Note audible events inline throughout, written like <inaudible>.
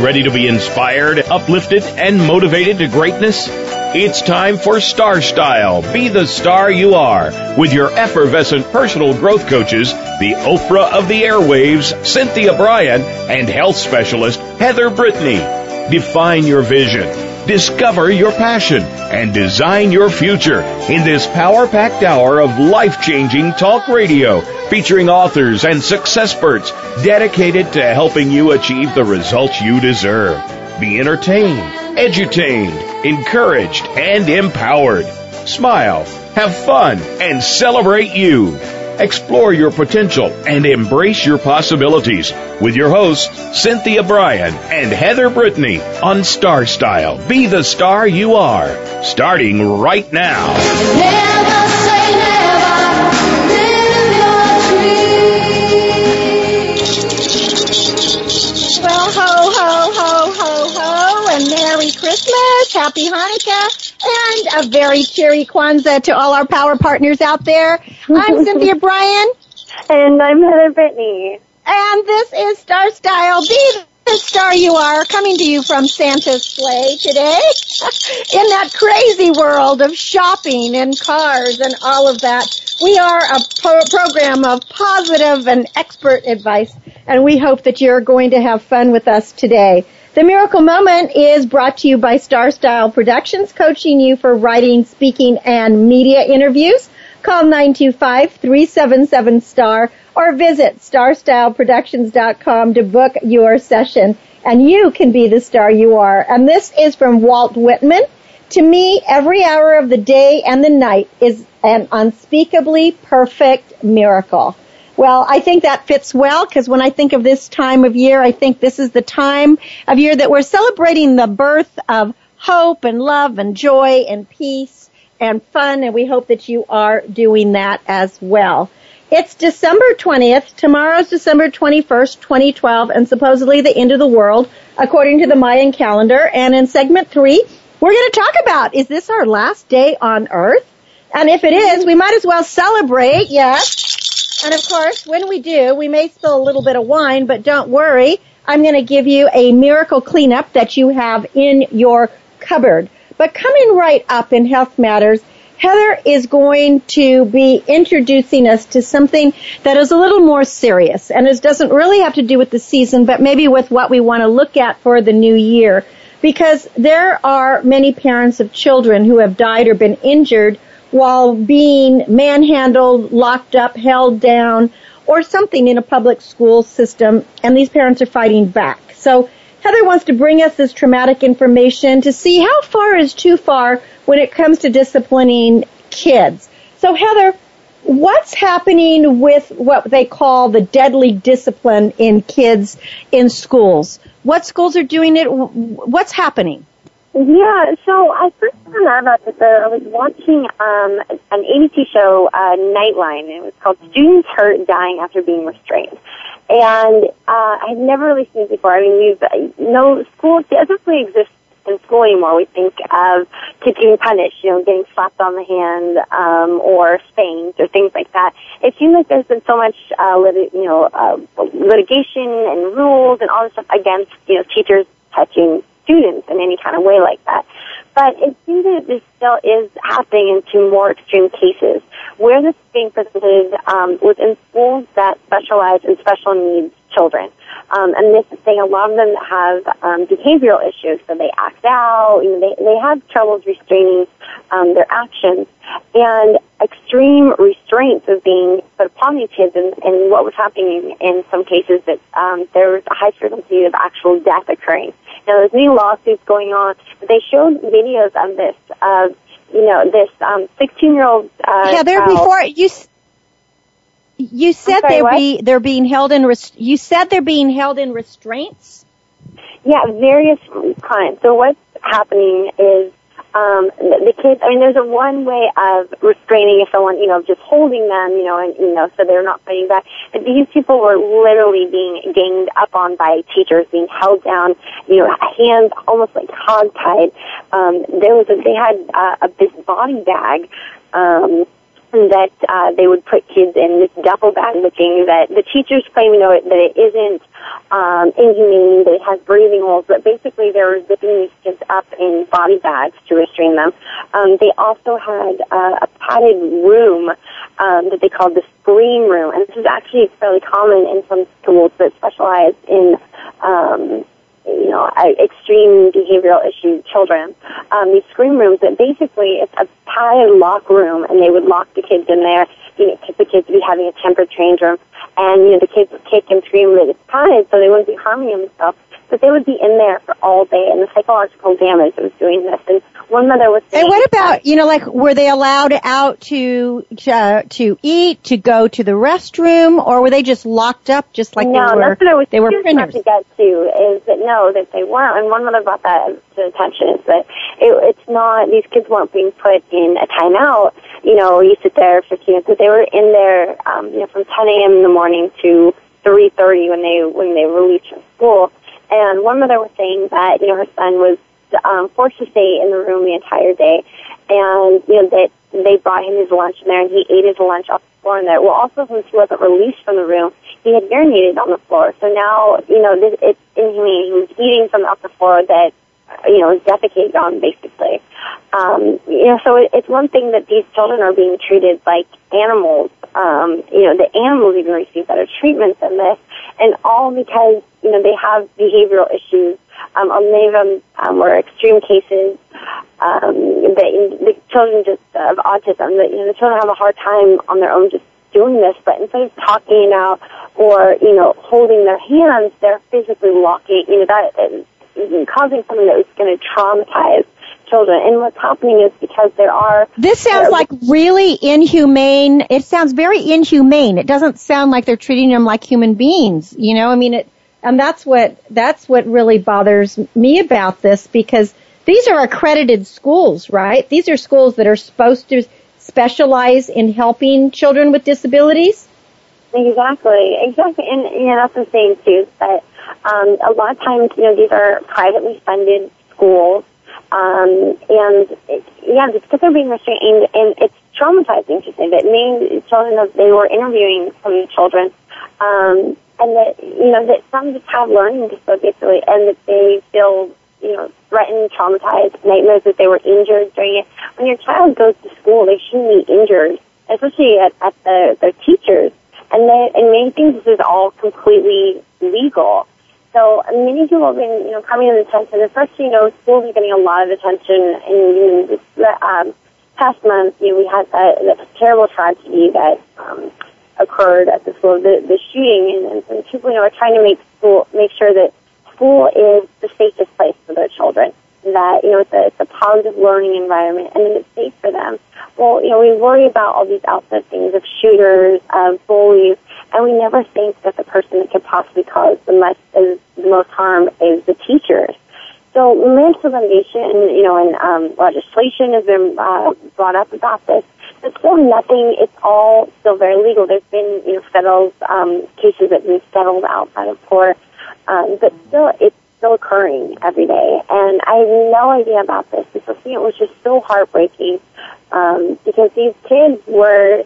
Ready to be inspired, uplifted, and motivated to greatness? It's time for Star Style. Be the star you are with your effervescent personal growth coaches, the Oprah of the airwaves, Cynthia Brian, and health specialist Heather Brittany. Define your vision, discover your passion, and design your future in this power packed hour of life changing talk radio featuring authors and success experts dedicated to helping you achieve the results you deserve. Be entertained, edutained, encouraged, and empowered. Smile, have fun, and celebrate you. Explore your potential and embrace your possibilities with your hosts, Cynthia Brian and Heather Brittany on Star Style. Be the star you are. Starting right now. Never say never. Live your dreams. Well, ho, ho, ho, ho, ho, and Merry Christmas, Happy Hanukkah, and a very cheery Kwanzaa to all our power partners out there. I'm <laughs> Cynthia Brian, And I'm Heather Brittany. and this is Star Style. Be the star you are, coming to you from Santa's sleigh today. <laughs> In that crazy world of shopping and cars and all of that, we are a pro- program of positive and expert advice, and we hope that you're going to have fun with us today. The Miracle Moment is brought to you by Star Style Productions, coaching you for writing, speaking, and media interviews. Call 925-377-STAR or visit starstyleproductions.com to book your session. And you can be the star you are. And this is from Walt Whitman. To me, every hour of the day and the night is an unspeakably perfect miracle. Well, I think that fits well because when I think of this time of year, I think this is the time of year that we're celebrating the birth of hope and love and joy and peace and fun, and we hope that you are doing that as well. It's December 20th. Tomorrow's December 21st, 2012, and supposedly the end of the world, according to the Mayan calendar. And in segment three, we're going to talk about, is this our last day on Earth? And if it is, we might as well celebrate, yes. And of course, when we do, we may spill a little bit of wine, but don't worry. I'm going to give you a miracle cleanup that you have in your cupboard. But coming right up in Health Matters, Heather is going to be introducing us to something that is a little more serious and it doesn't really have to do with the season, but maybe with what we want to look at for the new year. Because there are many parents of children who have died or been injured while being manhandled, locked up, held down, or something in a public school system, and these parents are fighting back. So Heather wants to bring us this traumatic information to see how far is too far when it comes to disciplining kids. So Heather, what's happening with what they call the deadly discipline in kids in schools? What schools are doing it? What's happening? Yeah, so I first found out about this. Uh, I was watching um, an ABC show, uh, Nightline. and It was called Students Hurt Dying After Being Restrained. And uh, I'd never really seen it before. I mean, we've, uh, no, school doesn't really exist in school anymore. We think of kids getting punished, you know, getting slapped on the hand, um, or spanked or things like that. It seems like there's been so much, uh, lit- you know, uh, litigation and rules and all this stuff against, you know, teachers touching students in any kind of way like that. But it seems that this still is happening into more extreme cases where this is being presented um, within schools that specialize in special needs children. Um, and this is saying a lot of them have um, behavioral issues, so they act out, you know, they, they have troubles restraining um, their actions. And extreme restraints is being put upon these kids, and, and what was happening in some cases that um, there was a high frequency of actual death occurring. Now, there's new lawsuits going on. They showed videos of this of, you know, this um, 16-year-old uh, Heather, child- before you you said sorry, they're be they're being held in res- you said they're being held in restraints. Yeah, various kinds. So what's happening is um, the, kids. I mean, there's a one way of restraining if someone, you know, just holding them, you know, and you know, so they're not fighting back. But these people were literally being ganged up on by teachers, being held down, you know, hands almost like hogtied. Um, there was a, they had uh, a this body bag. Um, that uh, they would put kids in this duffel bag looking that the teachers claim you know that it isn't um, inhumane, that it has breathing holes, but basically they were zipping these kids up in body bags to restrain them. Um, they also had uh, a padded room um, that they called the screen room, and this is actually fairly common in some schools that specialize in um, you know, extreme behavioral issue children. Um, these screen rooms that basically it's a padded lock room, and they would lock the kids in there. You know, the kids would be having a temper tantrum, and you know the kids would kick and scream that it's padded, so they wouldn't be harming themselves. But they would be in there for all day, and the psychological damage of doing this. And one mother was saying, And what about you know like were they allowed out to uh, to eat to go to the restroom or were they just locked up just like no, they were No, that's what I was they were prisoners? to get to is that no, that they weren't. And one mother brought that to attention is that it, it's not these kids weren't being put in a timeout. You know, you sit there for 15 minutes, but they were in there, um, you know, from 10 a.m. in the morning to 3:30 when they when they released from school. And one mother was saying that you know her son was um, forced to stay in the room the entire day, and you know that they brought him his lunch in there, and he ate his lunch off the floor in there. Well, also since he wasn't released from the room, he had urinated on the floor. So now you know this, it's inhumane. He was eating from off the floor that you know defecate on basically. Um, you know, so it, it's one thing that these children are being treated like animals. Um, you know, the animals even receive better treatment than this, and all because you know they have behavioral issues. Um, many of them um, were extreme cases. Um, the, the children just of autism. That you know, the children have a hard time on their own just doing this, but instead of talking out or you know holding their hands, they're physically locking. You know that causing something that is going to traumatize children. And what's happening is because there are This sounds like really inhumane. It sounds very inhumane. It doesn't sound like they're treating them like human beings. You know, I mean, it, and that's what that's what really bothers me about this because these are accredited schools, right? These are schools that are supposed to specialize in helping children with disabilities. Exactly, exactly, and you know that's the thing too. That um, a lot of times, you know, these are privately funded schools, um, and it, yeah, it's because they're being restrained, and it's traumatizing to say that many children that they were interviewing some children, um, and that you know that some just have learning disabilities, and that they feel you know threatened, traumatized, nightmares that they were injured during it. When your child goes to school, they shouldn't be injured, especially at, at the their teachers. And they, and many things this is all completely legal. So many people have been, you know, coming to the attention, especially, you know, schools are getting a lot of attention. You know, this, um, past month, you know, we had that, that terrible tragedy that, um, occurred at the school, the, the shooting, and, and, and people, you know, are trying to make school, make sure that school is the safest place for their children. That, you know, it's a, it's a positive learning environment and that it's safe for them. Well, you know, we worry about all these outside things of shooters, of bullies, and we never think that the person that could possibly cause the most, is, the most harm is the teachers. So Manchester litigation, you know, and um, legislation has been uh, brought up about this. But still nothing, it's all still very legal. There's been, you know, federal um, cases that have been settled outside of court. Um, but still, it's still occurring every day. And I had no idea about this. And so seeing it was just so heartbreaking um, because these kids were,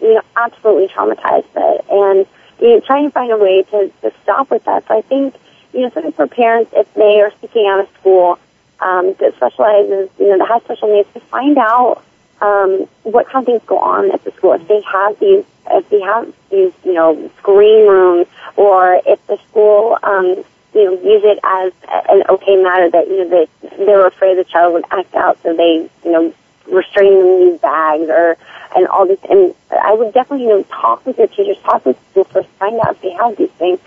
you know, absolutely traumatized. But, and you know, trying to find a way to, to stop with that. So I think, you know, something for parents if they are seeking out a school um, that specializes, you know, that has special needs, to find out um, what kind of things go on at the school. If they have these, if they have these, you know, screen rooms, or if the school, um, you know, use it as an okay matter that you know that they were afraid the child would act out, so they, you know, restrain them in these bags or and all this. And I would definitely, you know, talk with your teachers, talk with school first, find out if they have these things,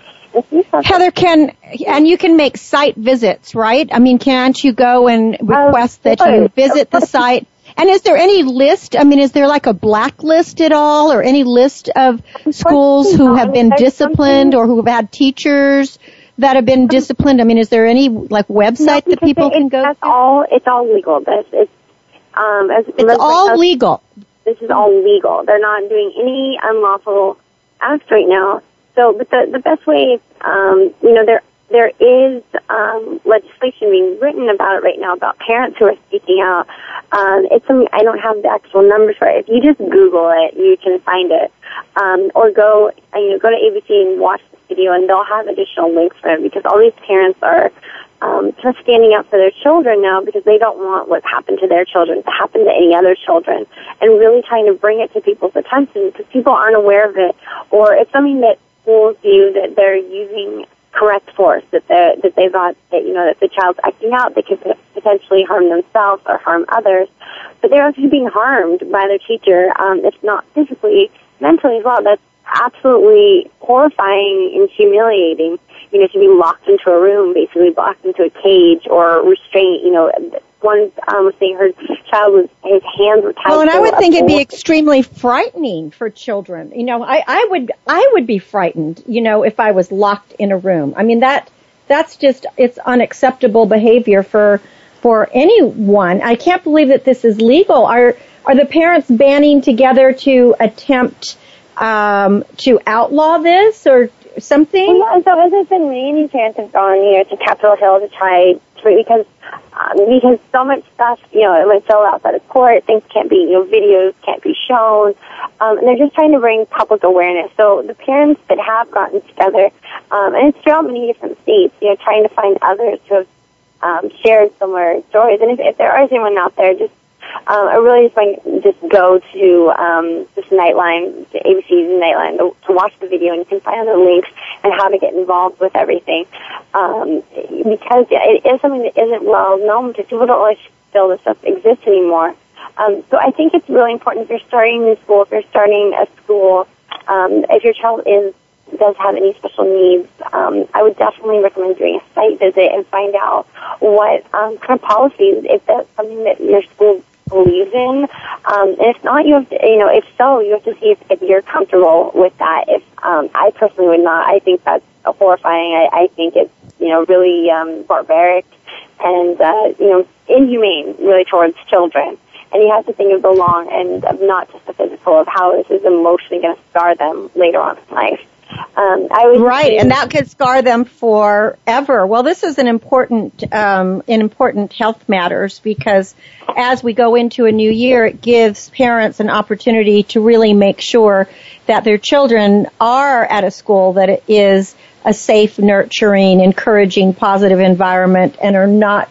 Heather, can and you can make site visits, right? I mean, can't you go and request that you visit the site? And is there any list? I mean, is there like a blacklist at all, or any list of schools who have been disciplined or who have had teachers that have been disciplined? I mean, is there any like website that people can go That's to? all. It's all legal. This it's um as It's all legal. This is all legal. They're not doing any unlawful acts right now. So, but the the best way, um, you know, there there is um, legislation being written about it right now about parents who are speaking out. Um, it's something I don't have the actual numbers for it. If you just Google it, you can find it, um, or go uh, you know go to ABC and watch this video, and they'll have additional links for it because all these parents are um, just standing up for their children now because they don't want what's happened to their children to happen to any other children, and really trying to bring it to people's attention because people aren't aware of it, or it's something that schools view that they're using correct force that they that they thought that you know that the child's acting out they could potentially harm themselves or harm others, but they're actually being harmed by their teacher. Um, if not physically, mentally as well. That's absolutely horrifying and humiliating. You know, to be locked into a room, basically locked into a cage or restrained. You know, one um, was saying her child was his hands were tied. Well, and I would think it'd be extremely frightening for children. You know, I, I would, I would be frightened, you know, if I was locked in a room. I mean, that, that's just, it's unacceptable behavior for, for anyone. I can't believe that this is legal. Are, are the parents banding together to attempt, um, to outlaw this or something? Well, so I said, many parents have gone, you know, to Capitol Hill to try to because um, because so much stuff, you know, it was so outside of court. Things can't be, you know, videos can't be shown, um, and they're just trying to bring public awareness. So the parents that have gotten together, um, and it's throughout many different states, you know, trying to find others who have um, shared similar stories. And if, if there is anyone out there, just um, I really just like just go to um, this Nightline, ABC's Nightline, to, to watch the video, and you can find all the links and how to get involved with everything. Um, because it is something that isn't well known because people don't always feel this stuff exists anymore. Um, so I think it's really important if you're starting a new school, if you're starting a school, um, if your child is does have any special needs, um, I would definitely recommend doing a site visit and find out what um, kind of policies, if that's something that your school believes in. Um, and if not, you have to, you know, if so, you have to see if, if you're comfortable with that. If um, I personally would not, I think that's horrifying. I, I think it's you know really um, barbaric and uh, you know inhumane, really towards children. And you have to think of the long end of not just the physical, of how this is emotionally going to scar them later on in life. Um, I would Right, and that could scar them forever. Well, this is an important, um, an important health matters because as we go into a new year, it gives parents an opportunity to really make sure that their children are at a school that it is a safe, nurturing, encouraging, positive environment and are not,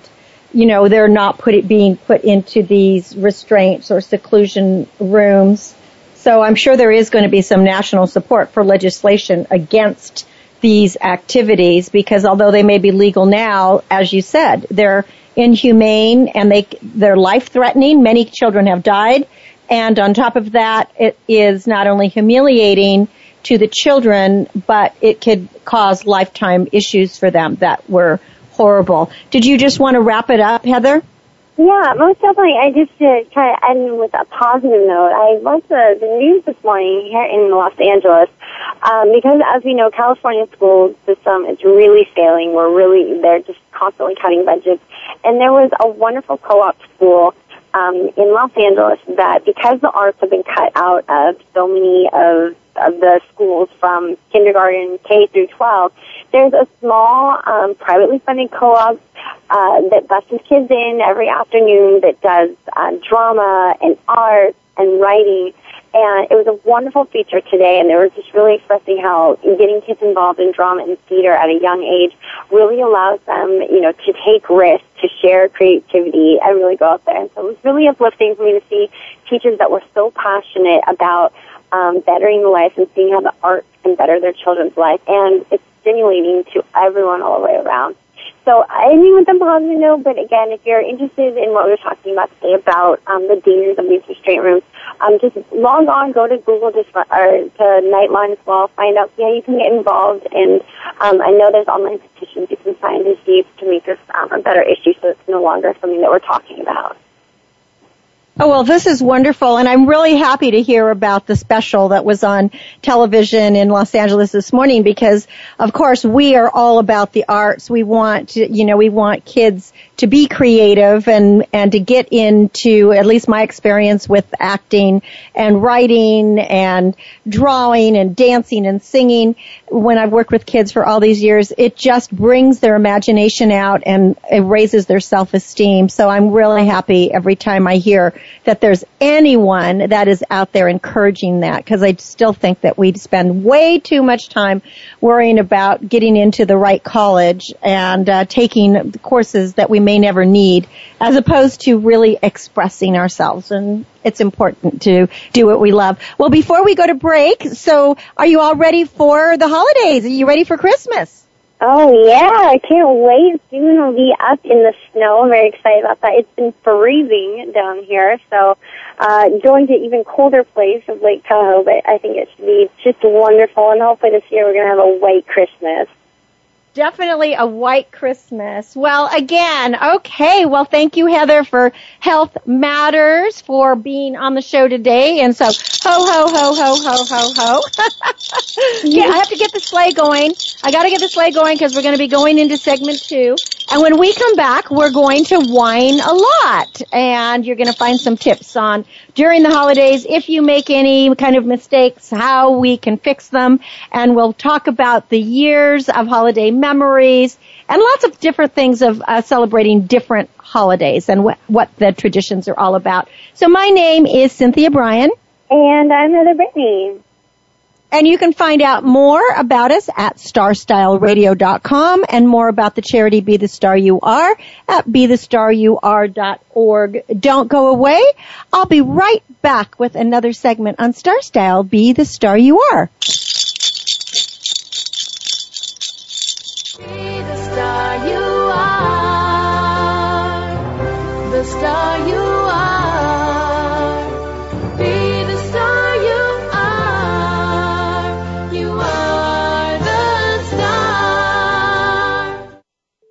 you know, they're not put it, being put into these restraints or seclusion rooms. So I'm sure there is going to be some national support for legislation against these activities because although they may be legal now, as you said, they're inhumane and they, they're life threatening. Many children have died. And on top of that, it is not only humiliating to the children, but it could cause lifetime issues for them that were horrible. Did you just want to wrap it up, Heather? Yeah, most definitely. I just to try to end with a positive note. I watched the, the news this morning here in Los Angeles um, because, as we know, California school system is really failing. We're really they're just constantly cutting budgets, and there was a wonderful co-op school um, in Los Angeles that because the arts have been cut out of so many of of the schools from kindergarten K through 12, there's a small um, privately funded co-op uh, that buses kids in every afternoon that does uh, drama and art and writing. And it was a wonderful feature today, and they were just really expressing how getting kids involved in drama and theater at a young age really allows them, you know, to take risks, to share creativity, and really go out there. And so it was really uplifting for me to see teachers that were so passionate about um, bettering the lives and seeing how the arts can better their children's life. And it's stimulating to everyone all the way around. So I ending with a positive note, but again, if you're interested in what we were talking about today about um, the dangers of these restraint rooms, um, just log on, go to Google, just or to Nightline as well, find out how you can get involved. And um, I know there's online petitions you can sign to see to make this um, a better issue, so it's no longer something that we're talking about. Oh, well, this is wonderful. And I'm really happy to hear about the special that was on television in Los Angeles this morning because, of course, we are all about the arts. We want, you know, we want kids to be creative and, and to get into, at least my experience with acting and writing and drawing and dancing and singing when I've worked with kids for all these years, it just brings their imagination out and it raises their self-esteem. So I'm really happy every time I hear that there's anyone that is out there encouraging that because I still think that we spend way too much time worrying about getting into the right college and uh, taking courses that we may never need as opposed to really expressing ourselves and it's important to do what we love. Well, before we go to break, so are you all ready for the holidays? Are you ready for Christmas? Oh yeah, I can't wait. Soon I'll be up in the snow. I'm very excited about that. It's been freezing down here, so uh, going to even colder place of Lake Tahoe. But I think it should be just wonderful, and hopefully this year we're gonna have a white Christmas. Definitely a white Christmas. Well, again, okay. Well, thank you, Heather, for Health Matters for being on the show today. And so, ho, ho, ho, ho, ho, ho, ho. <laughs> yeah, I have to get the sleigh going. I got to get the sleigh going because we're going to be going into segment two. And when we come back, we're going to whine a lot. And you're going to find some tips on during the holidays, if you make any kind of mistakes, how we can fix them. And we'll talk about the years of holiday memories and lots of different things of uh, celebrating different holidays and what, what the traditions are all about. So my name is Cynthia Brian. And I'm Heather Brittany. And you can find out more about us at starstyleradio.com and more about the charity Be the Star You Are at bethestaryouare.org. Don't go away. I'll be right back with another segment on Star Style Be the Star You Are. Be the star you are. The star you are.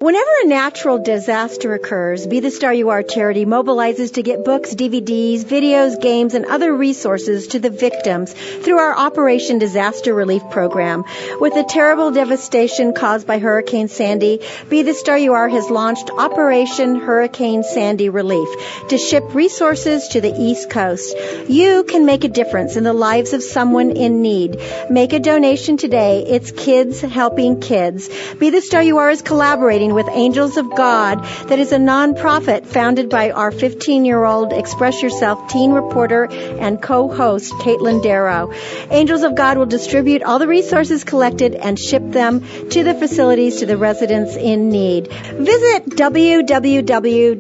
Whenever a natural disaster occurs, Be the Star You Are charity mobilizes to get books, DVDs, videos, games, and other resources to the victims through our Operation Disaster Relief Program. With the terrible devastation caused by Hurricane Sandy, Be the Star You Are has launched Operation Hurricane Sandy Relief to ship resources to the East Coast. You can make a difference in the lives of someone in need. Make a donation today. It's Kids Helping Kids. Be the Star You Are is collaborating with Angels of God that is a nonprofit founded by our 15 year old Express Yourself teen reporter and co-host Caitlin Darrow. Angels of God will distribute all the resources collected and ship them to the facilities to the residents in need. Visit www.btsya.org.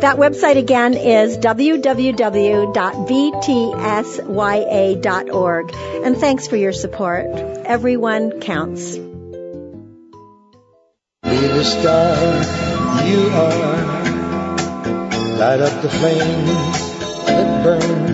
That website again is www.btsya.org. And thanks for your support. Everyone counts. Be the star you are. Light up the flame that burns.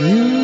you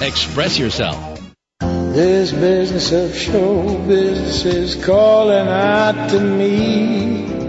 express yourself. This business of show business is calling out to me.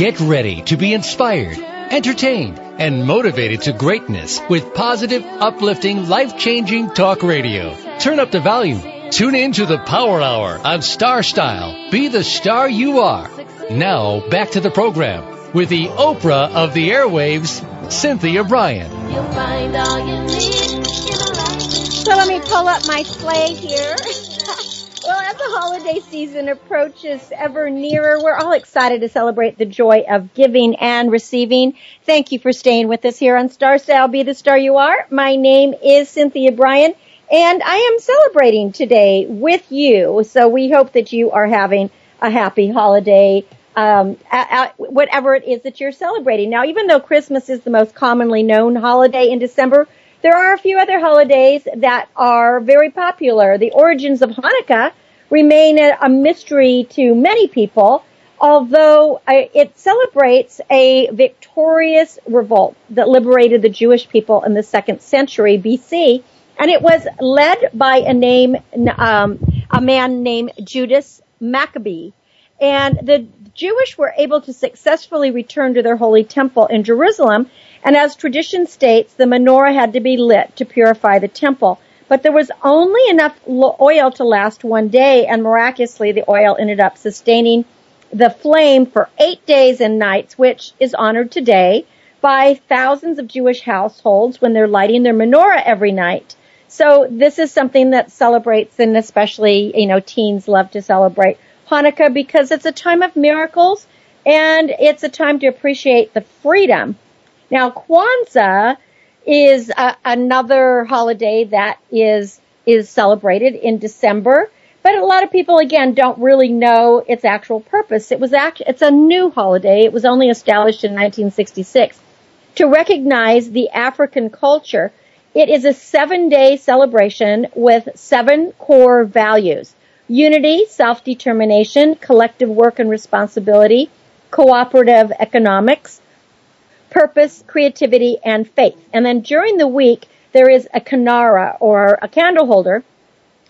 Get ready to be inspired, entertained, and motivated to greatness with positive, uplifting, life changing talk radio. Turn up the volume. Tune in to the Power Hour on Star Style. Be the star you are. Now, back to the program with the Oprah of the airwaves, Cynthia Brian. You'll find all you need in a life. So let me pull up my sleigh here. <laughs> well, as the holiday season approaches ever nearer, we're all excited to celebrate the joy of giving and receiving. Thank you for staying with us here on Star Style Be the Star You Are. My name is Cynthia Brian and I am celebrating today with you. So we hope that you are having a happy holiday um, at, at whatever it is that you're celebrating. Now, even though Christmas is the most commonly known holiday in December, there are a few other holidays that are very popular. The origins of Hanukkah remain a, mystery to many people, although uh, it celebrates a victorious revolt that liberated the Jewish people in the second century BC, and it was led by a name, um, a man named Judas Maccabee. And the Jewish were able to successfully return to their holy temple in Jerusalem. And as tradition states, the menorah had to be lit to purify the temple. But there was only enough oil to last one day, and miraculously the oil ended up sustaining the flame for eight days and nights, which is honored today by thousands of Jewish households when they're lighting their menorah every night. So this is something that celebrates, and especially, you know, teens love to celebrate Hanukkah because it's a time of miracles and it's a time to appreciate the freedom. Now, Kwanzaa is another holiday that is is celebrated in December, but a lot of people again don't really know its actual purpose. It was act, it's a new holiday. It was only established in 1966 to recognize the African culture. It is a seven-day celebration with seven core values unity, self-determination, collective work and responsibility, cooperative economics, purpose, creativity, and faith. And then during the week, there is a kinara or a candle holder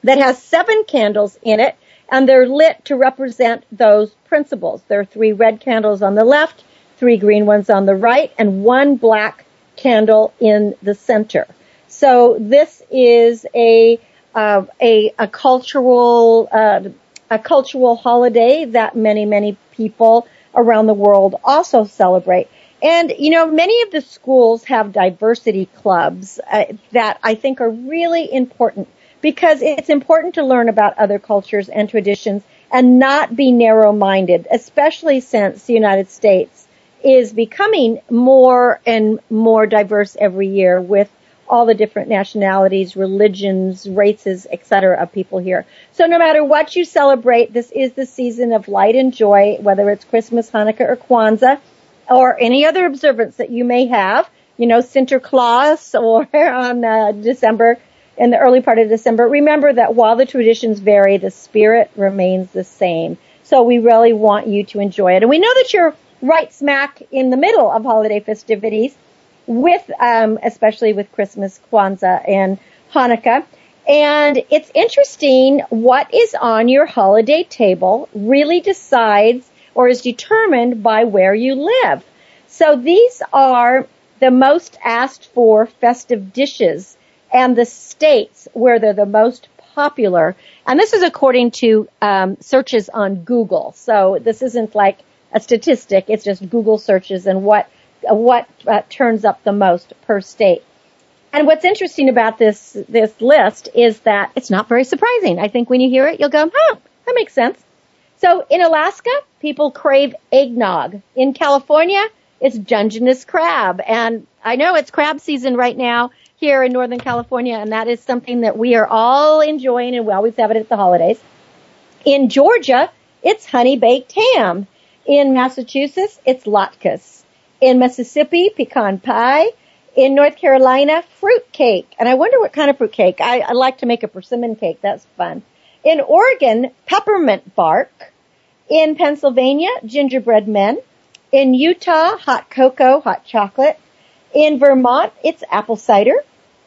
that has seven candles in it and they're lit to represent those principles. There are three red candles on the left, three green ones on the right, and one black candle in the center. So this is a uh, a, a cultural uh, a cultural holiday that many many people around the world also celebrate. And you know, many of the schools have diversity clubs uh, that I think are really important because it's important to learn about other cultures and traditions and not be narrow-minded, especially since the United States is becoming more and more diverse every year with all the different nationalities, religions, races, etc. of people here. So no matter what you celebrate, this is the season of light and joy, whether it's Christmas, Hanukkah, or Kwanzaa, or any other observance that you may have. You know, Sinterklaas or <laughs> on uh, December, in the early part of December. Remember that while the traditions vary, the spirit remains the same. So we really want you to enjoy it. And we know that you're right smack in the middle of holiday festivities with, um, especially with Christmas, Kwanzaa, and Hanukkah. And it's interesting what is on your holiday table really decides or is determined by where you live. So these are the most asked for festive dishes and the states where they're the most popular. And this is according to um, searches on Google. So this isn't like a statistic. It's just Google searches and what what uh, turns up the most per state. And what's interesting about this this list is that it's not very surprising. I think when you hear it, you'll go, "Huh, that makes sense." So in Alaska, people crave eggnog. In California, it's Dungeness crab, and I know it's crab season right now. here in Northern California, and that is something that we are all enjoying, and we always have it at the holidays. In Georgia, it's honey baked ham. In Massachusetts, it's latkes. In Mississippi, pecan pie. In North Carolina, fruit cake. And I wonder what kind of fruit cake. I, I like to make a persimmon cake. That's fun. In Oregon, peppermint bark. In Pennsylvania, gingerbread men. In Utah, hot cocoa, hot chocolate. In Vermont, it's apple cider.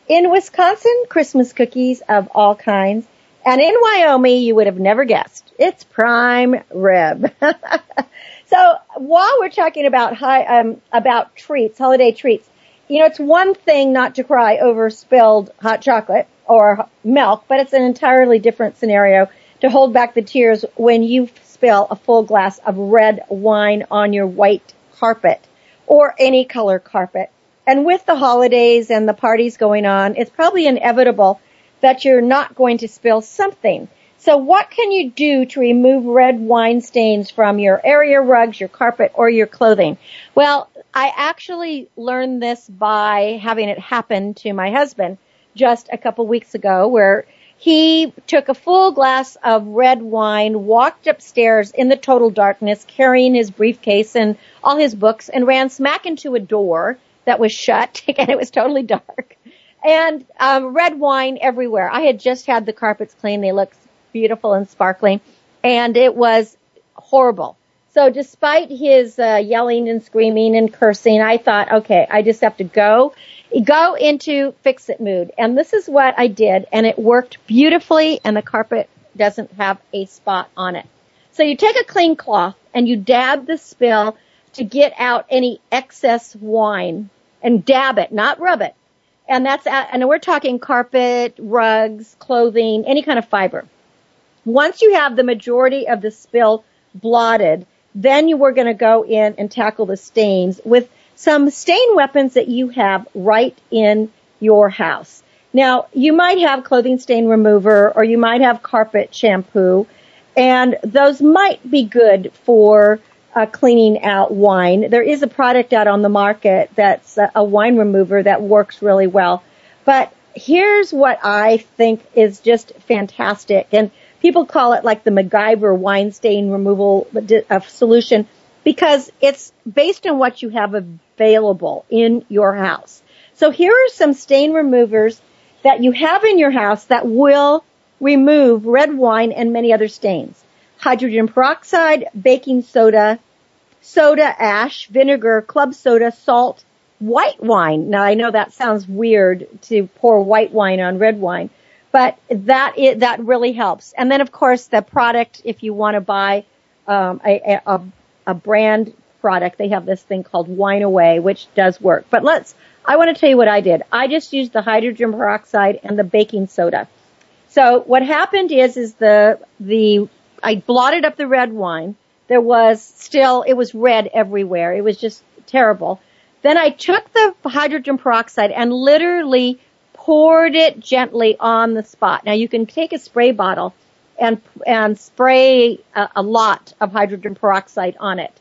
In Wisconsin, Christmas cookies of all kinds. And in Wyoming, you would have never guessed, it's prime rib. <laughs> so while we're talking about high, um, about treats, holiday treats, you know, it's one thing not to cry over spilled hot chocolate or milk, but it's an entirely different scenario to hold back the tears when you spill a full glass of red wine on your white carpet or any color carpet. And with the holidays and the parties going on, it's probably inevitable that you're not going to spill something. So what can you do to remove red wine stains from your area rugs, your carpet, or your clothing? Well, I actually learned this by having it happen to my husband just a couple weeks ago where he took a full glass of red wine, walked upstairs in the total darkness, carrying his briefcase and all his books, and ran smack into a door that was shut, <laughs> and it was totally dark. And um, red wine everywhere. I had just had the carpets cleaned; they looked beautiful and sparkling, and it was horrible. So despite his uh, yelling and screaming and cursing, I thought, okay, I just have to go, go into fix it mood. And this is what I did, and it worked beautifully, and the carpet doesn't have a spot on it. So you take a clean cloth and you dab the spill to get out any excess wine and dab it, not rub it. And that's, uh, and we're talking carpet, rugs, clothing, any kind of fiber. Once you have the majority of the spill blotted, then you were going to go in and tackle the stains with some stain weapons that you have right in your house. Now, you might have clothing stain remover or you might have carpet shampoo and those might be good for uh, cleaning out wine. There is a product out on the market that's a, a wine remover that works really well. But here's what I think is just fantastic. And people call it like the MacGyver wine stain removal uh, solution because it's based on what you have available in your house. So here are some stain removers that you have in your house that will remove red wine and many other stains hydrogen peroxide, baking soda, soda ash, vinegar, club soda, salt, white wine. Now I know that sounds weird to pour white wine on red wine, but that is, that really helps. And then of course the product, if you want to buy um, a, a, a brand product, they have this thing called Wine Away, which does work. But let's, I want to tell you what I did. I just used the hydrogen peroxide and the baking soda. So what happened is, is the, the I blotted up the red wine. There was still, it was red everywhere. It was just terrible. Then I took the hydrogen peroxide and literally poured it gently on the spot. Now you can take a spray bottle and, and spray a, a lot of hydrogen peroxide on it.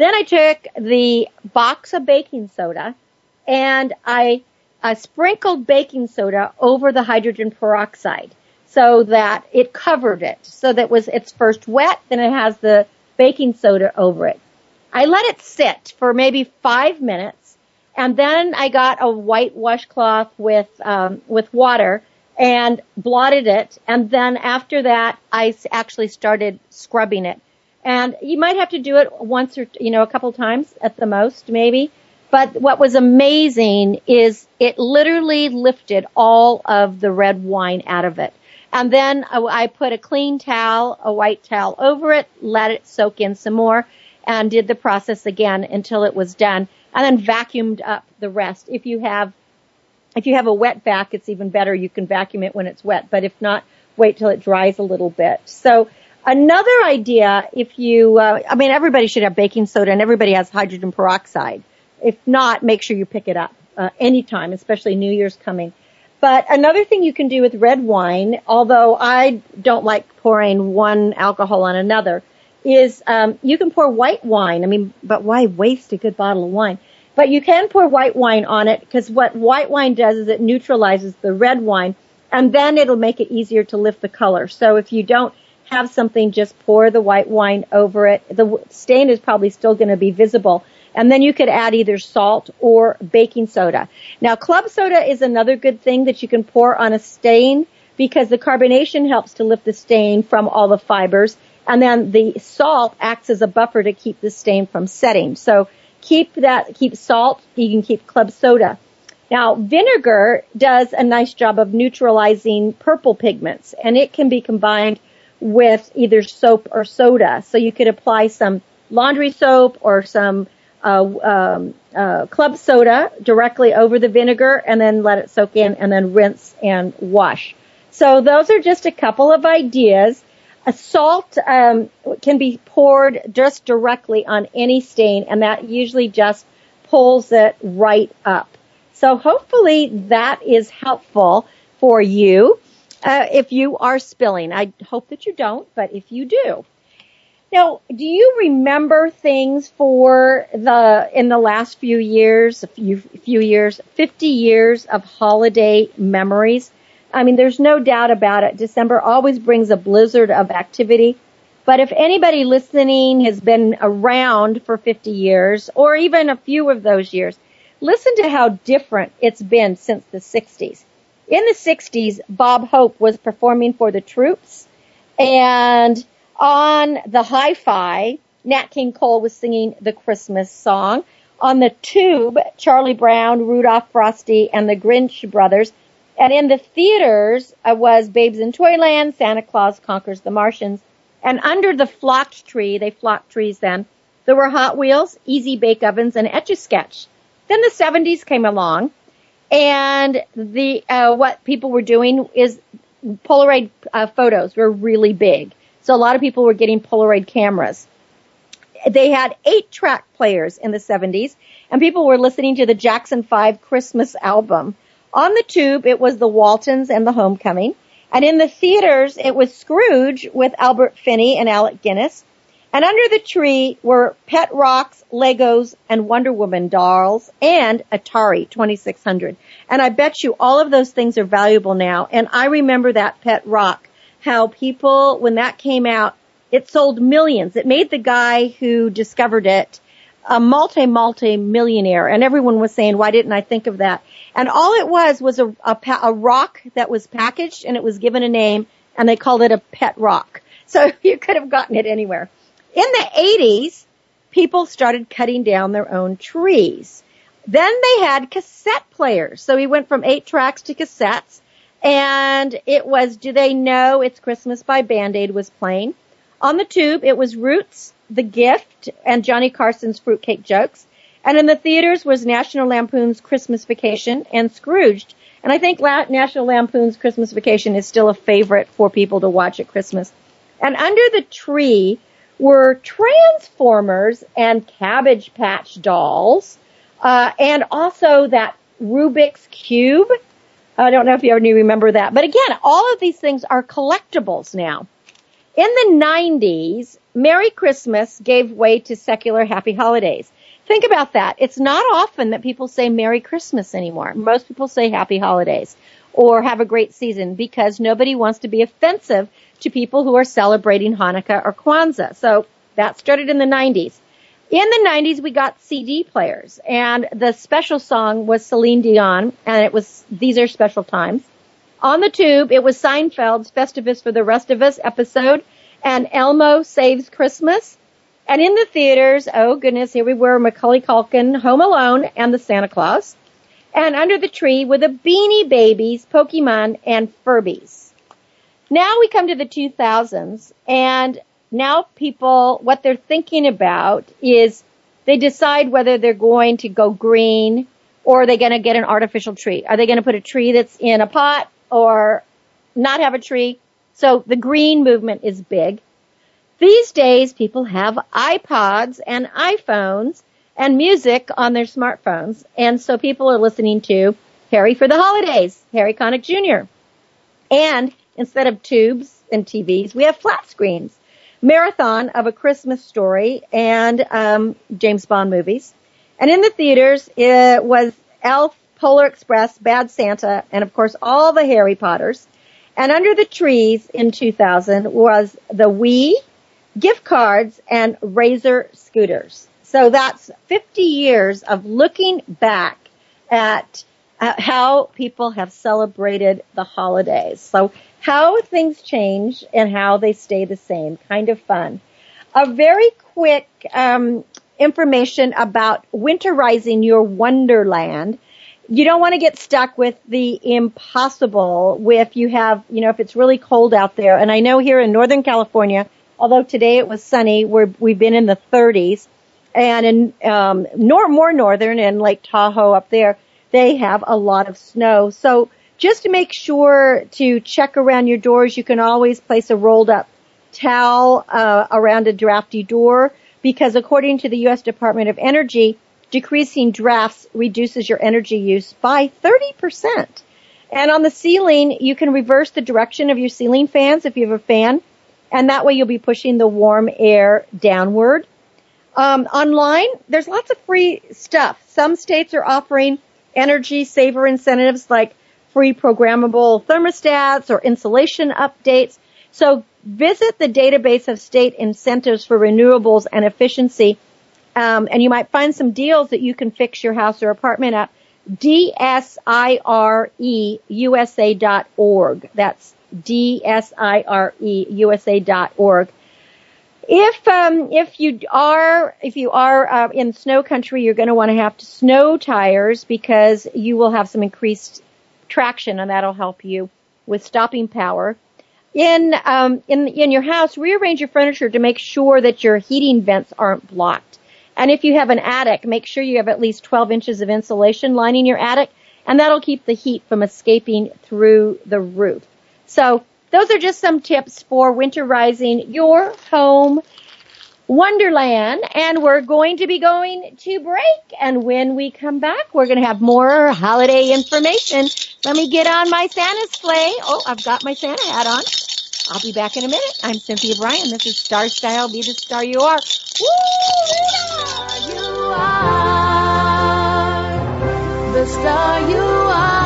Then I took the box of baking soda and I, I sprinkled baking soda over the hydrogen peroxide so that it covered it. So that was it's first wet, then it has the baking soda over it. I let it sit for maybe five minutes, and then I got a white washcloth with um, with water and blotted it, and then after that, I actually started scrubbing it. And you might have to do it once or you know a couple times at the most, maybe. But what was amazing is it literally lifted all of the red wine out of it. And then I put a clean towel, a white towel over it, let it soak in some more, and did the process again until it was done, and then vacuumed up the rest. If you have, if you have a wet vac, it's even better. You can vacuum it when it's wet, but if not, wait till it dries a little bit. So another idea, if you, uh, I mean, everybody should have baking soda, and everybody has hydrogen peroxide. If not, make sure you pick it up uh, anytime, especially New Year's coming. But another thing you can do with red wine, although I don't like pouring one alcohol on another, is um, you can pour white wine. I mean, but why waste a good bottle of wine? But you can pour white wine on it because what white wine does is it neutralizes the red wine and then it'll make it easier to lift the color. So if you don't have something, just pour the white wine over it. The stain is probably still going to be visible. And then you could add either salt or baking soda. Now club soda is another good thing that you can pour on a stain because the carbonation helps to lift the stain from all the fibers. And then the salt acts as a buffer to keep the stain from setting. So keep that, keep salt. You can keep club soda. Now, vinegar does a nice job of neutralizing purple pigments and it can be combined with either soap or soda. So you could apply some laundry soap or some uh, um, uh, club soda directly over the vinegar and then let it soak in and then rinse and wash. So those are just a couple of ideas. A salt um, can be poured just directly on any stain and that usually just pulls it right up. So hopefully that is helpful for you uh, if you are spilling. I hope that you don't, but if you do. Now, do you remember things for the, in the last few years, a few, few years, 50 years of holiday memories? I mean, there's no doubt about it. December always brings a blizzard of activity. But if anybody listening has been around for 50 years, or even a few of those years, Listen to how different it's been since the 60s. In the 60s, Bob Hope was performing for the troops and on the hi-fi, Nat King Cole was singing the Christmas song. On the tube, Charlie Brown, Rudolph Frosty, and the Grinch brothers. And in the theaters uh, was Babes in Toyland, Santa Claus Conquers the Martians. And under the flocked tree, they flocked trees then, there were Hot Wheels, Easy Bake Ovens, and Etch-a-Sketch. Then the 70s came along and the, uh, what people were doing is Polaroid uh, photos were really big. So a lot of people were getting Polaroid cameras. They had eight track players in the 70s and people were listening to the Jackson 5 Christmas album. On the tube, it was the Waltons and the Homecoming. And in the theaters, it was Scrooge with Albert Finney and Alec Guinness. And under the tree were Pet Rocks, Legos, and Wonder Woman dolls, and Atari 2600. And I bet you all of those things are valuable now. And I remember that Pet Rock, how people, when that came out, it sold millions. It made the guy who discovered it a multi, multi millionaire. And everyone was saying, why didn't I think of that? And all it was was a, a, a rock that was packaged and it was given a name and they called it a pet rock. So <laughs> you could have gotten it anywhere. In the 80s, people started cutting down their own trees. Then they had cassette players. So we went from eight tracks to cassettes and it was Do They Know It's Christmas by Band-Aid was playing. On the tube, it was Roots, The Gift, and Johnny Carson's Fruitcake Jokes. And in the theaters was National Lampoon's Christmas Vacation and Scrooged. And I think La- National Lampoon's Christmas Vacation is still a favorite for people to watch at Christmas. And under the tree were Transformers and Cabbage Patch dolls, uh, and also that Rubik's Cube. I don't know if you ever remember that, but again, all of these things are collectibles now. In the 90s, Merry Christmas gave way to secular Happy Holidays. Think about that. It's not often that people say Merry Christmas anymore. Most people say Happy Holidays or have a great season because nobody wants to be offensive to people who are celebrating Hanukkah or Kwanzaa. So that started in the 90s. In the 90s, we got CD players and the special song was Celine Dion and it was, these are special times. On the tube, it was Seinfeld's Festivus for the Rest of Us episode and Elmo Saves Christmas. And in the theaters, oh goodness, here we were, Macaulay Culkin, Home Alone, and the Santa Claus. And under the tree were the Beanie Babies, Pokemon, and Furbies. Now we come to the 2000s and now people, what they're thinking about is they decide whether they're going to go green or are they going to get an artificial tree? Are they going to put a tree that's in a pot or not have a tree? So the green movement is big. These days people have iPods and iPhones and music on their smartphones. And so people are listening to Harry for the holidays, Harry Connick Jr. And instead of tubes and TVs, we have flat screens. Marathon of a Christmas story and um, James Bond movies. And in the theaters, it was Elf, Polar Express, Bad Santa, and of course all the Harry Potters. And under the trees in 2000 was the Wii, gift cards, and Razor scooters. So that's 50 years of looking back at how people have celebrated the holidays. So how things change and how they stay the same. Kind of fun. A very quick um, information about winterizing your wonderland. You don't want to get stuck with the impossible if you have, you know, if it's really cold out there. And I know here in Northern California, although today it was sunny, we're, we've been in the 30s. And in um, nor, more northern and Lake Tahoe up there, they have a lot of snow. So just to make sure to check around your doors, you can always place a rolled up towel uh, around a drafty door because according to the U.S. Department of Energy, decreasing drafts reduces your energy use by 30%. And on the ceiling, you can reverse the direction of your ceiling fans if you have a fan, and that way you'll be pushing the warm air downward. Um, online, there's lots of free stuff. Some states are offering energy saver incentives like free programmable thermostats or insulation updates. So visit the database of state incentives for renewables and efficiency, um, and you might find some deals that you can fix your house or apartment at dsireusa.org. That's dsireusa.org. If um, if you are if you are uh, in snow country, you're going to want to have to snow tires because you will have some increased traction, and that'll help you with stopping power. In um, in in your house, rearrange your furniture to make sure that your heating vents aren't blocked. And if you have an attic, make sure you have at least 12 inches of insulation lining your attic, and that'll keep the heat from escaping through the roof. So those are just some tips for winterizing your home wonderland. And we're going to be going to break. And when we come back we're going to have more holiday information. Let me get on my santa's sleigh. Oh i've got my santa hat on. I'll be back in a minute. I'm cynthia brian. This is star style. Be the star you are. You are the star you are.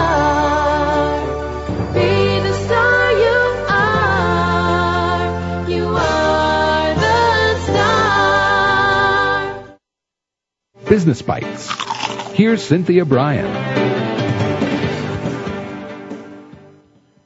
Business Bites. Here's Cynthia Brian.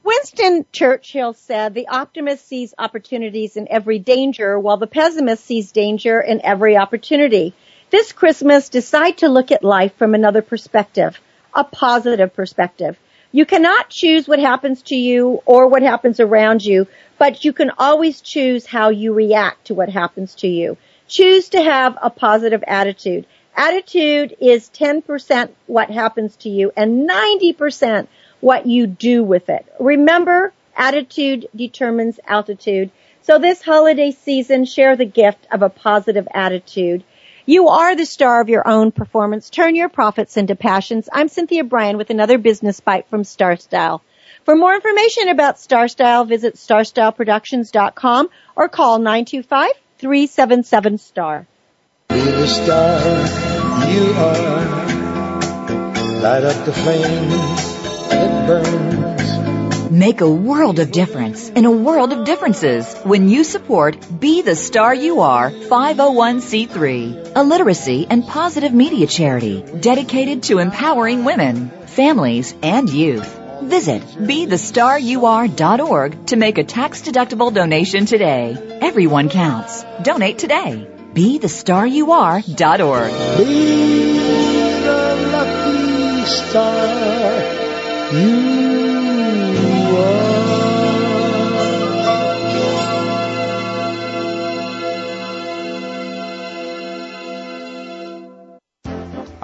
Winston Churchill said, the optimist sees opportunities in every danger while the pessimist sees danger in every opportunity. This Christmas, decide to look at life from another perspective, a positive perspective. You cannot choose what happens to you or what happens around you, but you can always choose how you react to what happens to you. Choose to have a positive attitude. Attitude is 10% what happens to you and 90% what you do with it. Remember, attitude determines altitude. So this holiday season, share the gift of a positive attitude. You are the star of your own performance. Turn your profits into passions. I'm Cynthia Brian with another business bite from Star Style. For more information about Star Style, visit starstyleproductions.com or call 925-377-STAR. Be the star you are. Light up the flame that burns. Make a world of difference in a world of differences when you support Be the Star You Are 501c3, a literacy and positive media charity dedicated to empowering women, families, and youth. Visit BeTheStarYouAre.org to make a tax-deductible donation today. Everyone counts. Donate today. BeTheStarYouAre.org. Be the lucky star you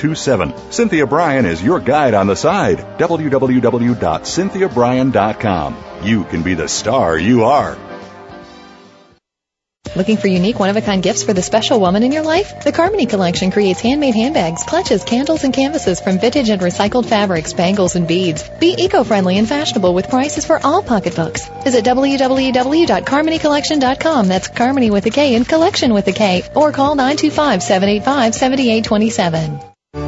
827. Cynthia Brian is your guide on the side. www.cynthiabrian.com. You can be the star you are. Looking for unique, one-of-a-kind gifts for the special woman in your life? The Karmony Kollection creates handmade handbags, clutches, candles, and canvases from vintage and recycled fabrics, bangles, and beads. Be eco-friendly and fashionable with prices for all pocketbooks. Visit www.karmonykollection.com. That's Karmony with a K and Kollection with a K. Or call 925-785-7827. Be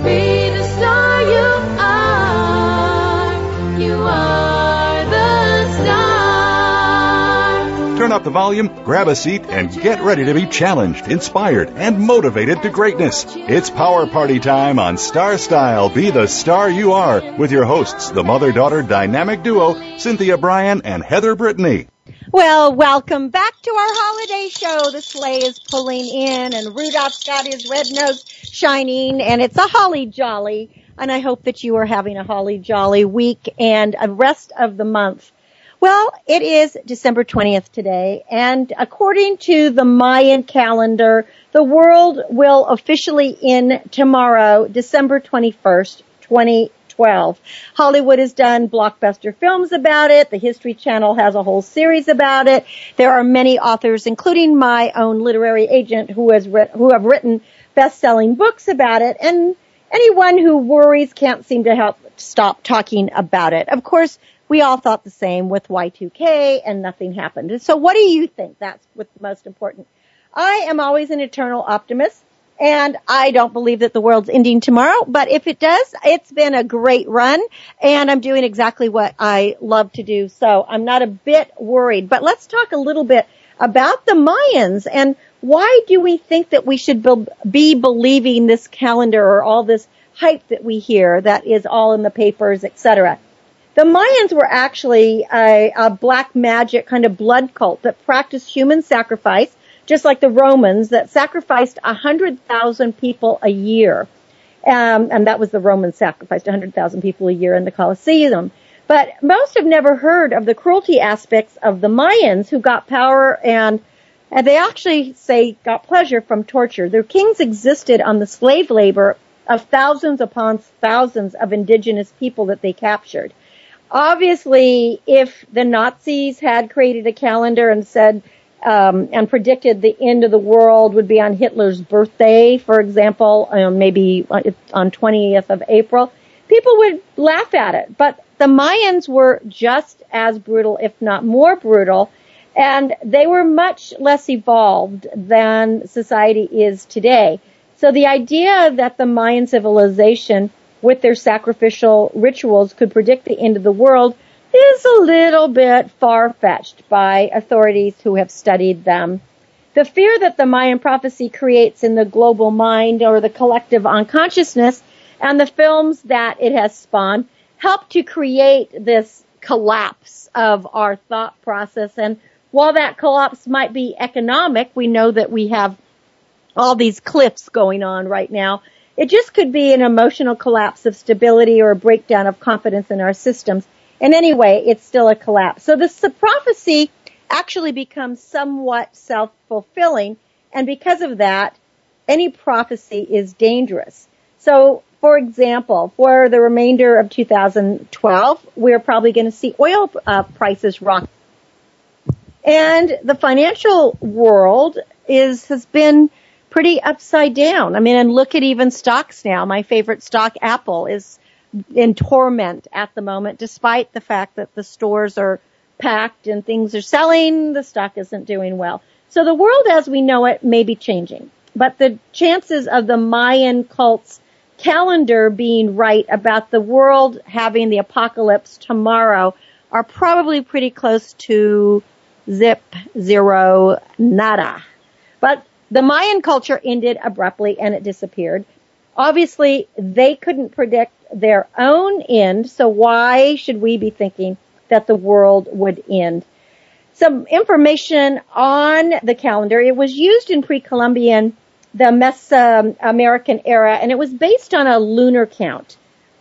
the star you are. You are the star. Turn up the volume, grab a seat, and get ready to be challenged, inspired, and motivated to greatness. It's power party time on Star Style Be the Star You Are with your hosts, the mother daughter dynamic duo, Cynthia Brian and Heather Brittany. Well, welcome back to our holiday show. The sleigh is pulling in and Rudolph's got his red nose shining and it's a holly jolly. And I hope that you are having a holly jolly week and a rest of the month. Well, it is December 20th today and according to the Mayan calendar, the world will officially end tomorrow, December 21st, 2020. 12. Hollywood has done blockbuster films about it. The History Channel has a whole series about it. There are many authors, including my own literary agent who has writ- who have written best-selling books about it. And anyone who worries can't seem to help stop talking about it. Of course, we all thought the same with Y2K and nothing happened. So what do you think? That's what's most important. I am always an eternal optimist. And I don't believe that the world's ending tomorrow, but if it does, it's been a great run and I'm doing exactly what I love to do. So I'm not a bit worried, but let's talk a little bit about the Mayans and why do we think that we should be believing this calendar or all this hype that we hear that is all in the papers, etc. The Mayans were actually a, a black magic kind of blood cult that practiced human sacrifice just like the Romans that sacrificed a hundred thousand people a year. Um, and that was the Romans sacrificed a hundred thousand people a year in the Colosseum. But most have never heard of the cruelty aspects of the Mayans who got power and, and they actually say got pleasure from torture. Their kings existed on the slave labor of thousands upon thousands of indigenous people that they captured. Obviously, if the Nazis had created a calendar and said, um, and predicted the end of the world would be on Hitler's birthday, for example, um, maybe on 20th of April, people would laugh at it. But the Mayans were just as brutal, if not more brutal, and they were much less evolved than society is today. So the idea that the Mayan civilization with their sacrificial rituals could predict the end of the world is a little bit far-fetched by authorities who have studied them. The fear that the Mayan prophecy creates in the global mind or the collective unconsciousness and the films that it has spawned help to create this collapse of our thought process. And while that collapse might be economic, we know that we have all these cliffs going on right now. It just could be an emotional collapse of stability or a breakdown of confidence in our systems. And anyway, it's still a collapse. So this prophecy actually becomes somewhat self-fulfilling. And because of that, any prophecy is dangerous. So, for example, for the remainder of 2012, we're probably going to see oil uh, prices rock. And the financial world is, has been pretty upside down. I mean, and look at even stocks now. My favorite stock, Apple, is in torment at the moment, despite the fact that the stores are packed and things are selling, the stock isn't doing well. So the world as we know it may be changing, but the chances of the Mayan cult's calendar being right about the world having the apocalypse tomorrow are probably pretty close to zip, zero, nada. But the Mayan culture ended abruptly and it disappeared Obviously, they couldn't predict their own end, so why should we be thinking that the world would end? Some information on the calendar. It was used in pre-Columbian, the Mesoamerican era, and it was based on a lunar count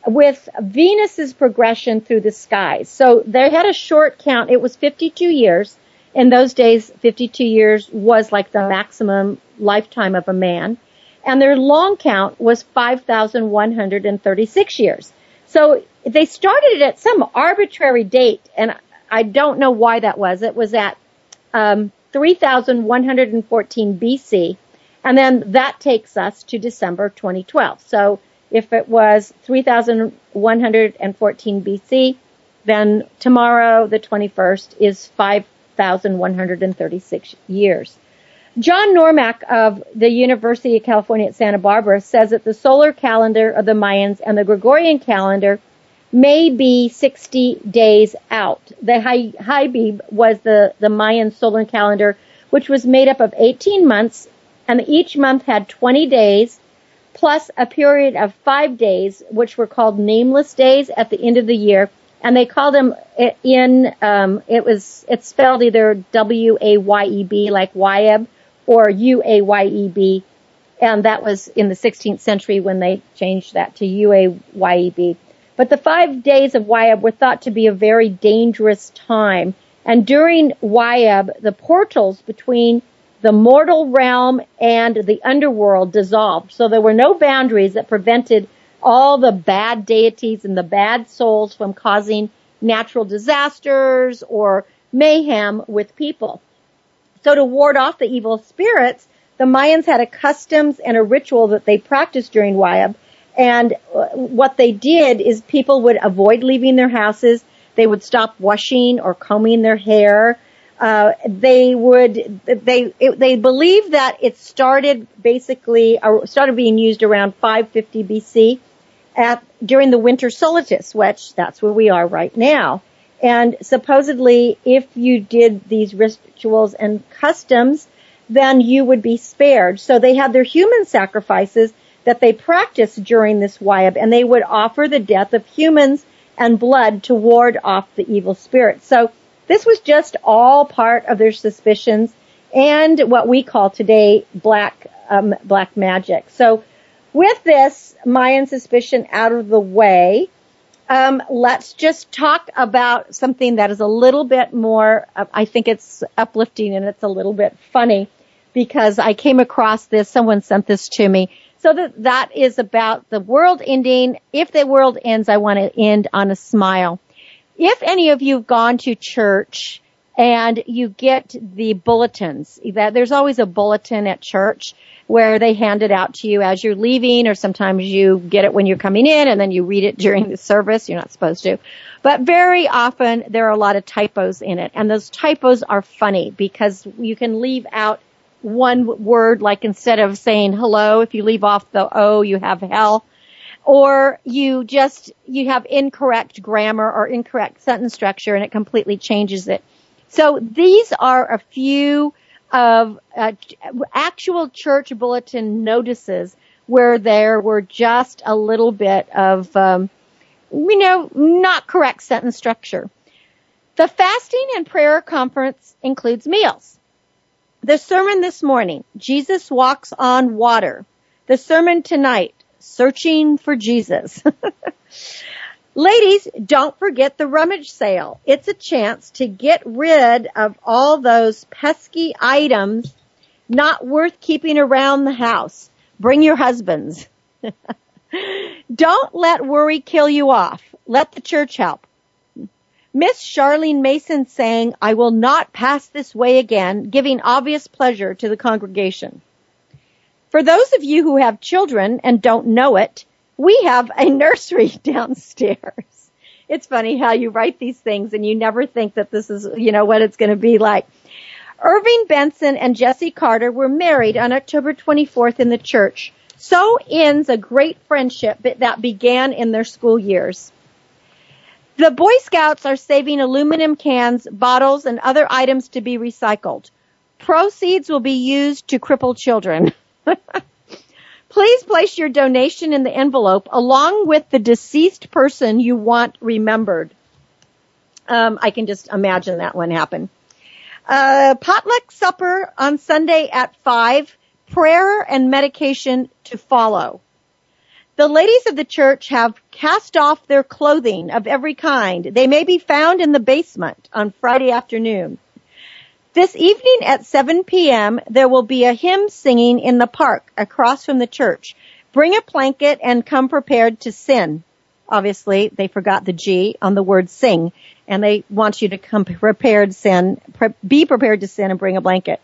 with Venus's progression through the skies. So they had a short count. It was 52 years. In those days, 52 years was like the maximum lifetime of a man. And their long count was 5,136 years. So they started it at some arbitrary date, and I don't know why that was. It was at um, 3,114 BC, and then that takes us to December 2012. So if it was 3,114 BC, then tomorrow, the 21st, is 5,136 years. John Normack of the University of California at Santa Barbara says that the solar calendar of the Mayans and the Gregorian calendar may be 60 days out. The Haab was the, the Mayan solar calendar, which was made up of 18 months, and each month had 20 days, plus a period of five days, which were called nameless days at the end of the year. And they called them in, um, it was, it's spelled either W-A-Y-E-B, like Wayeb, or U-A-Y-E-B. And that was in the 16th century when they changed that to U-A-Y-E-B. But the five days of Wayeb were thought to be a very dangerous time. And during Wayeb, the portals between the mortal realm and the underworld dissolved. So there were no boundaries that prevented all the bad deities and the bad souls from causing natural disasters or mayhem with people. So to ward off the evil spirits, the Mayans had a customs and a ritual that they practiced during Wayeb. And uh, what they did is people would avoid leaving their houses. They would stop washing or combing their hair. Uh, they would they it, they believe that it started basically or started being used around 550 BC at during the winter solstice, which that's where we are right now. And supposedly, if you did these rituals and customs, then you would be spared. So they had their human sacrifices that they practiced during this Wayeb, and they would offer the death of humans and blood to ward off the evil spirits. So this was just all part of their suspicions and what we call today black um, black magic. So with this Mayan suspicion out of the way, um, let's just talk about something that is a little bit more. Uh, I think it's uplifting and it's a little bit funny because I came across this. Someone sent this to me. So that that is about the world ending. If the world ends, I want to end on a smile. If any of you have gone to church and you get the bulletins, that there's always a bulletin at church where they hand it out to you as you're leaving or sometimes you get it when you're coming in and then you read it <laughs> during the service. You're not supposed to. But very often there are a lot of typos in it and those typos are funny because you can leave out one word like instead of saying hello, if you leave off the O, you have hell or you just, you have incorrect grammar or incorrect sentence structure and it completely changes it. So these are a few of uh, actual church bulletin notices where there were just a little bit of, um, you know, not correct sentence structure. The fasting and prayer conference includes meals. The sermon this morning, Jesus walks on water. The sermon tonight, searching for Jesus. <laughs> Ladies, don't forget the rummage sale. It's a chance to get rid of all those pesky items not worth keeping around the house. Bring your husbands. <laughs> don't let worry kill you off. Let the church help. Miss Charlene Mason saying, I will not pass this way again, giving obvious pleasure to the congregation. For those of you who have children and don't know it, we have a nursery <laughs> downstairs. It's funny how you write these things and you never think that this is, you know, what it's going to be like. Irving Benson and Jesse Carter were married on October 24th in the church. So ends a great friendship that began in their school years. The Boy Scouts are saving aluminum cans, bottles, and other items to be recycled. Proceeds will be used to cripple children. <laughs> Please place your donation in the envelope along with the deceased person you want remembered. Um, I can just imagine that one happen. Uh, potluck supper on Sunday at 5, prayer and medication to follow. The ladies of the church have cast off their clothing of every kind. They may be found in the basement on Friday afternoon. This evening at 7 p.m., there will be a hymn singing in the park across from the church. Bring a blanket and come prepared to sin. Obviously, they forgot the G on the word sing, and they want you to come prepared sin, pre- be prepared to sin and bring a blanket.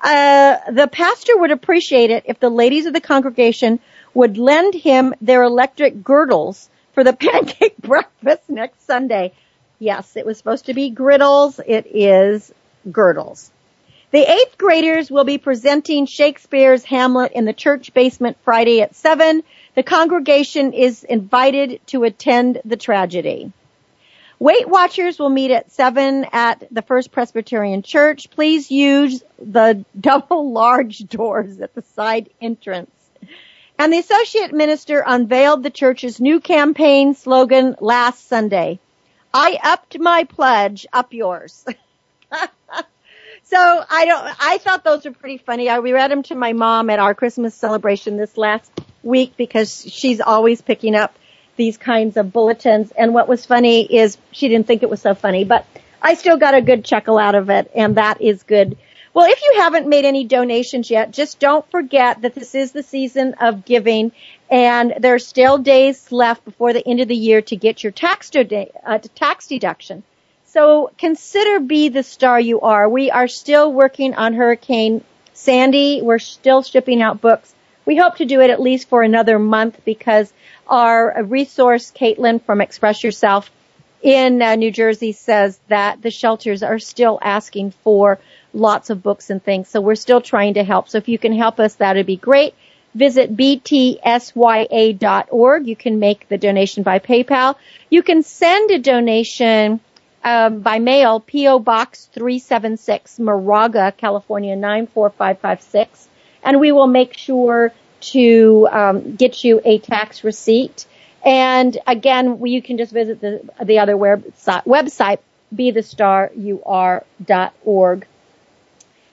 Uh, the pastor would appreciate it if the ladies of the congregation would lend him their electric girdles for the <laughs> pancake breakfast next Sunday. Yes, it was supposed to be griddles. It is girdles. The eighth graders will be presenting Shakespeare's Hamlet in the church basement Friday at 7. The congregation is invited to attend the tragedy. Weight Watchers will meet at 7 at the First Presbyterian Church. Please use the <laughs> double large doors at the side entrance. And the Associate Minister unveiled the church's new campaign slogan last Sunday. I upped my pledge, up yours. <laughs> so I don't, I thought those were pretty funny. I, we read them to my mom at our Christmas celebration this last week because she's always picking up these kinds of bulletins. And what was funny is she didn't think it was so funny, but I still got a good chuckle out of it and that is good. Well, if you haven't made any donations yet, just don't forget that this is the season of giving and there are still days left before the end of the year to get your tax, de- uh, tax deduction. So consider be the star you are. We are still working on Hurricane Sandy. We're still shipping out books. We hope to do it at least for another month because our resource, Caitlin from Express Yourself in uh, New Jersey says that the shelters are still asking for lots of books and things. So we're still trying to help. So if you can help us, that'd be great. Visit btsya.org. You can make the donation by PayPal. You can send a donation um, by mail, PO Box 376, Moraga, California 94556, and we will make sure to um, get you a tax receipt. And again, you can just visit the the other website, website bethestaryouare.org.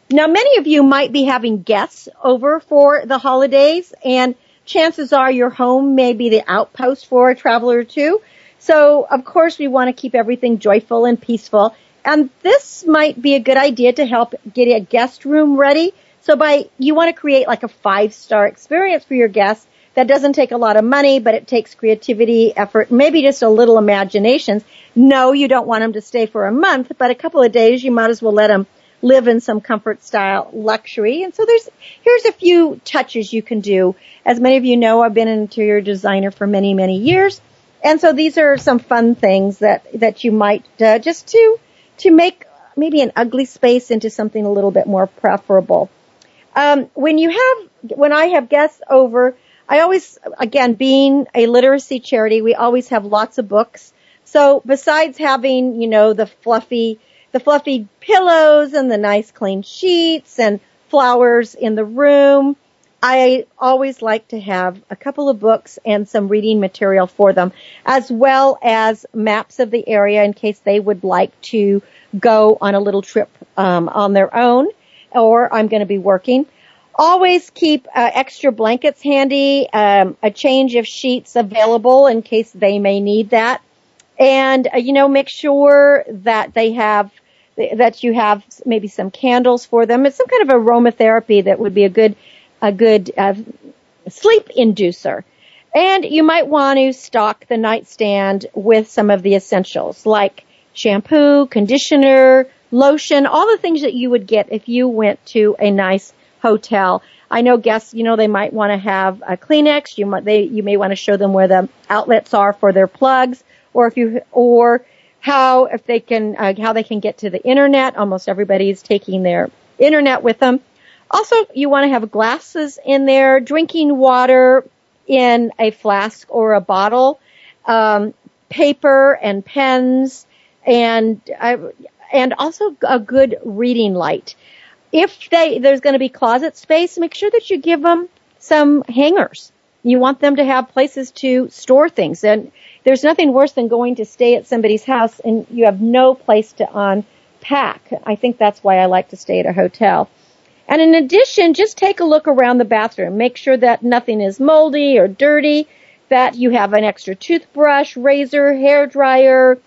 Now, many of you might be having guests over for the holidays, and chances are your home may be the outpost for a traveler or two. So, of course, we want to keep everything joyful and peaceful. And this might be a good idea to help get a guest room ready. So by, you want to create like a five star experience for your guests that doesn't take a lot of money, but it takes creativity, effort, maybe just a little imagination. No, you don't want them to stay for a month, but a couple of days you might as well let them live in some comfort style luxury. And so there's, here's a few touches you can do. As many of you know, I've been an interior designer for many, many years. And so these are some fun things that, that you might, uh, just to, to make maybe an ugly space into something a little bit more preferable. Um, when you have, when I have guests over, I always, again, being a literacy charity, we always have lots of books. So besides having, you know, the fluffy, the fluffy pillows and the nice clean sheets and flowers in the room, I always like to have a couple of books and some reading material for them, as well as maps of the area in case they would like to go on a little trip um, on their own, or I'm going to be working. Always keep uh, extra blankets handy, um, a change of sheets available in case they may need that, and uh, you know make sure that they have that you have maybe some candles for them. It's some kind of aromatherapy that would be a good a good uh, sleep inducer. And you might want to stock the nightstand with some of the essentials like shampoo, conditioner, lotion, all the things that you would get if you went to a nice hotel. I know guests, you know, they might want to have a Kleenex. You might, they, you may want to show them where the outlets are for their plugs, or if you, or how, if they can, uh, how they can get to the internet. Almost everybody is taking their internet with them. Also, you want to have glasses in there, drinking water in a flask or a bottle, um, paper and pens, and uh, and also a good reading light if they there's going to be closet space, make sure that you give them some hangers. You want them to have places to store things. And there's nothing worse than going to stay at somebody's house and you have no place to unpack. I think that's why I like to stay at a hotel. And in addition, just take a look around the bathroom. Make sure that nothing is moldy or dirty, that you have an extra toothbrush, razor, hair dryer,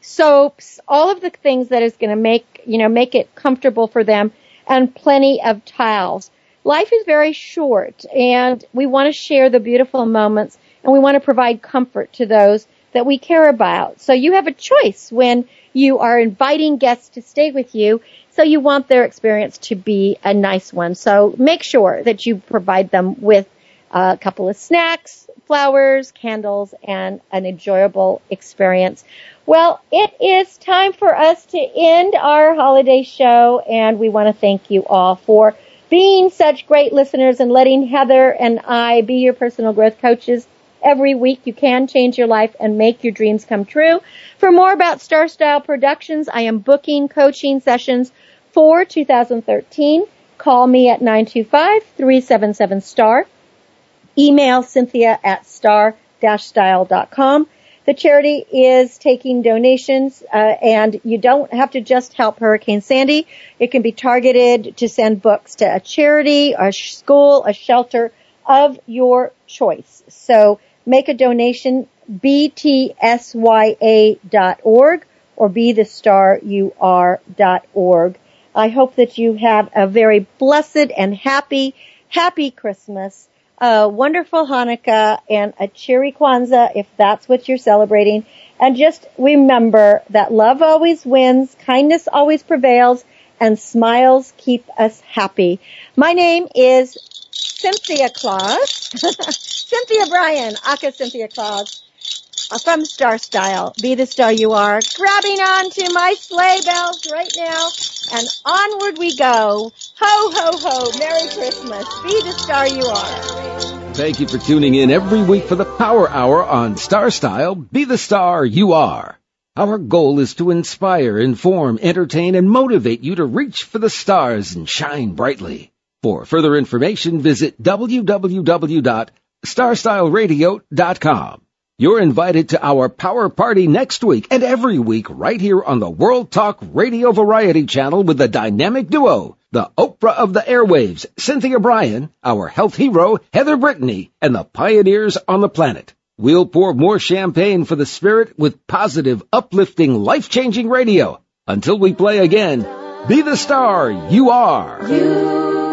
soaps, all of the things that is going to make, you know, make it comfortable for them and plenty of towels. Life is very short and we want to share the beautiful moments and we want to provide comfort to those that we care about. So you have a choice when you are inviting guests to stay with you. So you want their experience to be a nice one. So make sure that you provide them with a couple of snacks, flowers, candles, and an enjoyable experience. Well, it is time for us to end our holiday show and we want to thank you all for being such great listeners and letting Heather and I be your personal growth coaches every week. You can change your life and make your dreams come true. For more about Star Style Productions, I am booking coaching sessions for 2013. Call me at 925-377-STAR. Email Cynthia at star-style.com. The charity is taking donations, uh, and you don't have to just help Hurricane Sandy. It can be targeted to send books to a charity, a school, a shelter of your choice. So make a donation, btsya.org or be the star you are.org. I hope that you have a very blessed and happy, happy Christmas a wonderful Hanukkah and a cheery Kwanzaa if that's what you're celebrating. And just remember that love always wins, kindness always prevails, and smiles keep us happy. My name is Cynthia Claus. Cynthia Brian, Aka Cynthia Claus from Star Style. Be the star you are. Grabbing on to my sleigh bells right now. And onward we go. Ho, ho, ho. Merry Christmas. Be the star you are. Thank you for tuning in every week for the Power Hour on Star Style. Be the star you are. Our goal is to inspire, inform, entertain, and motivate you to reach for the stars and shine brightly. For further information, visit www.starstyleradio.com. You're invited to our power party next week and every week right here on the World Talk Radio Variety Channel with the dynamic duo, the Oprah of the airwaves, Cynthia Brian, our health hero, Heather Brittany, and the pioneers on the planet. We'll pour more champagne for the spirit with positive, uplifting, life-changing radio. Until we play again, be the star you are. You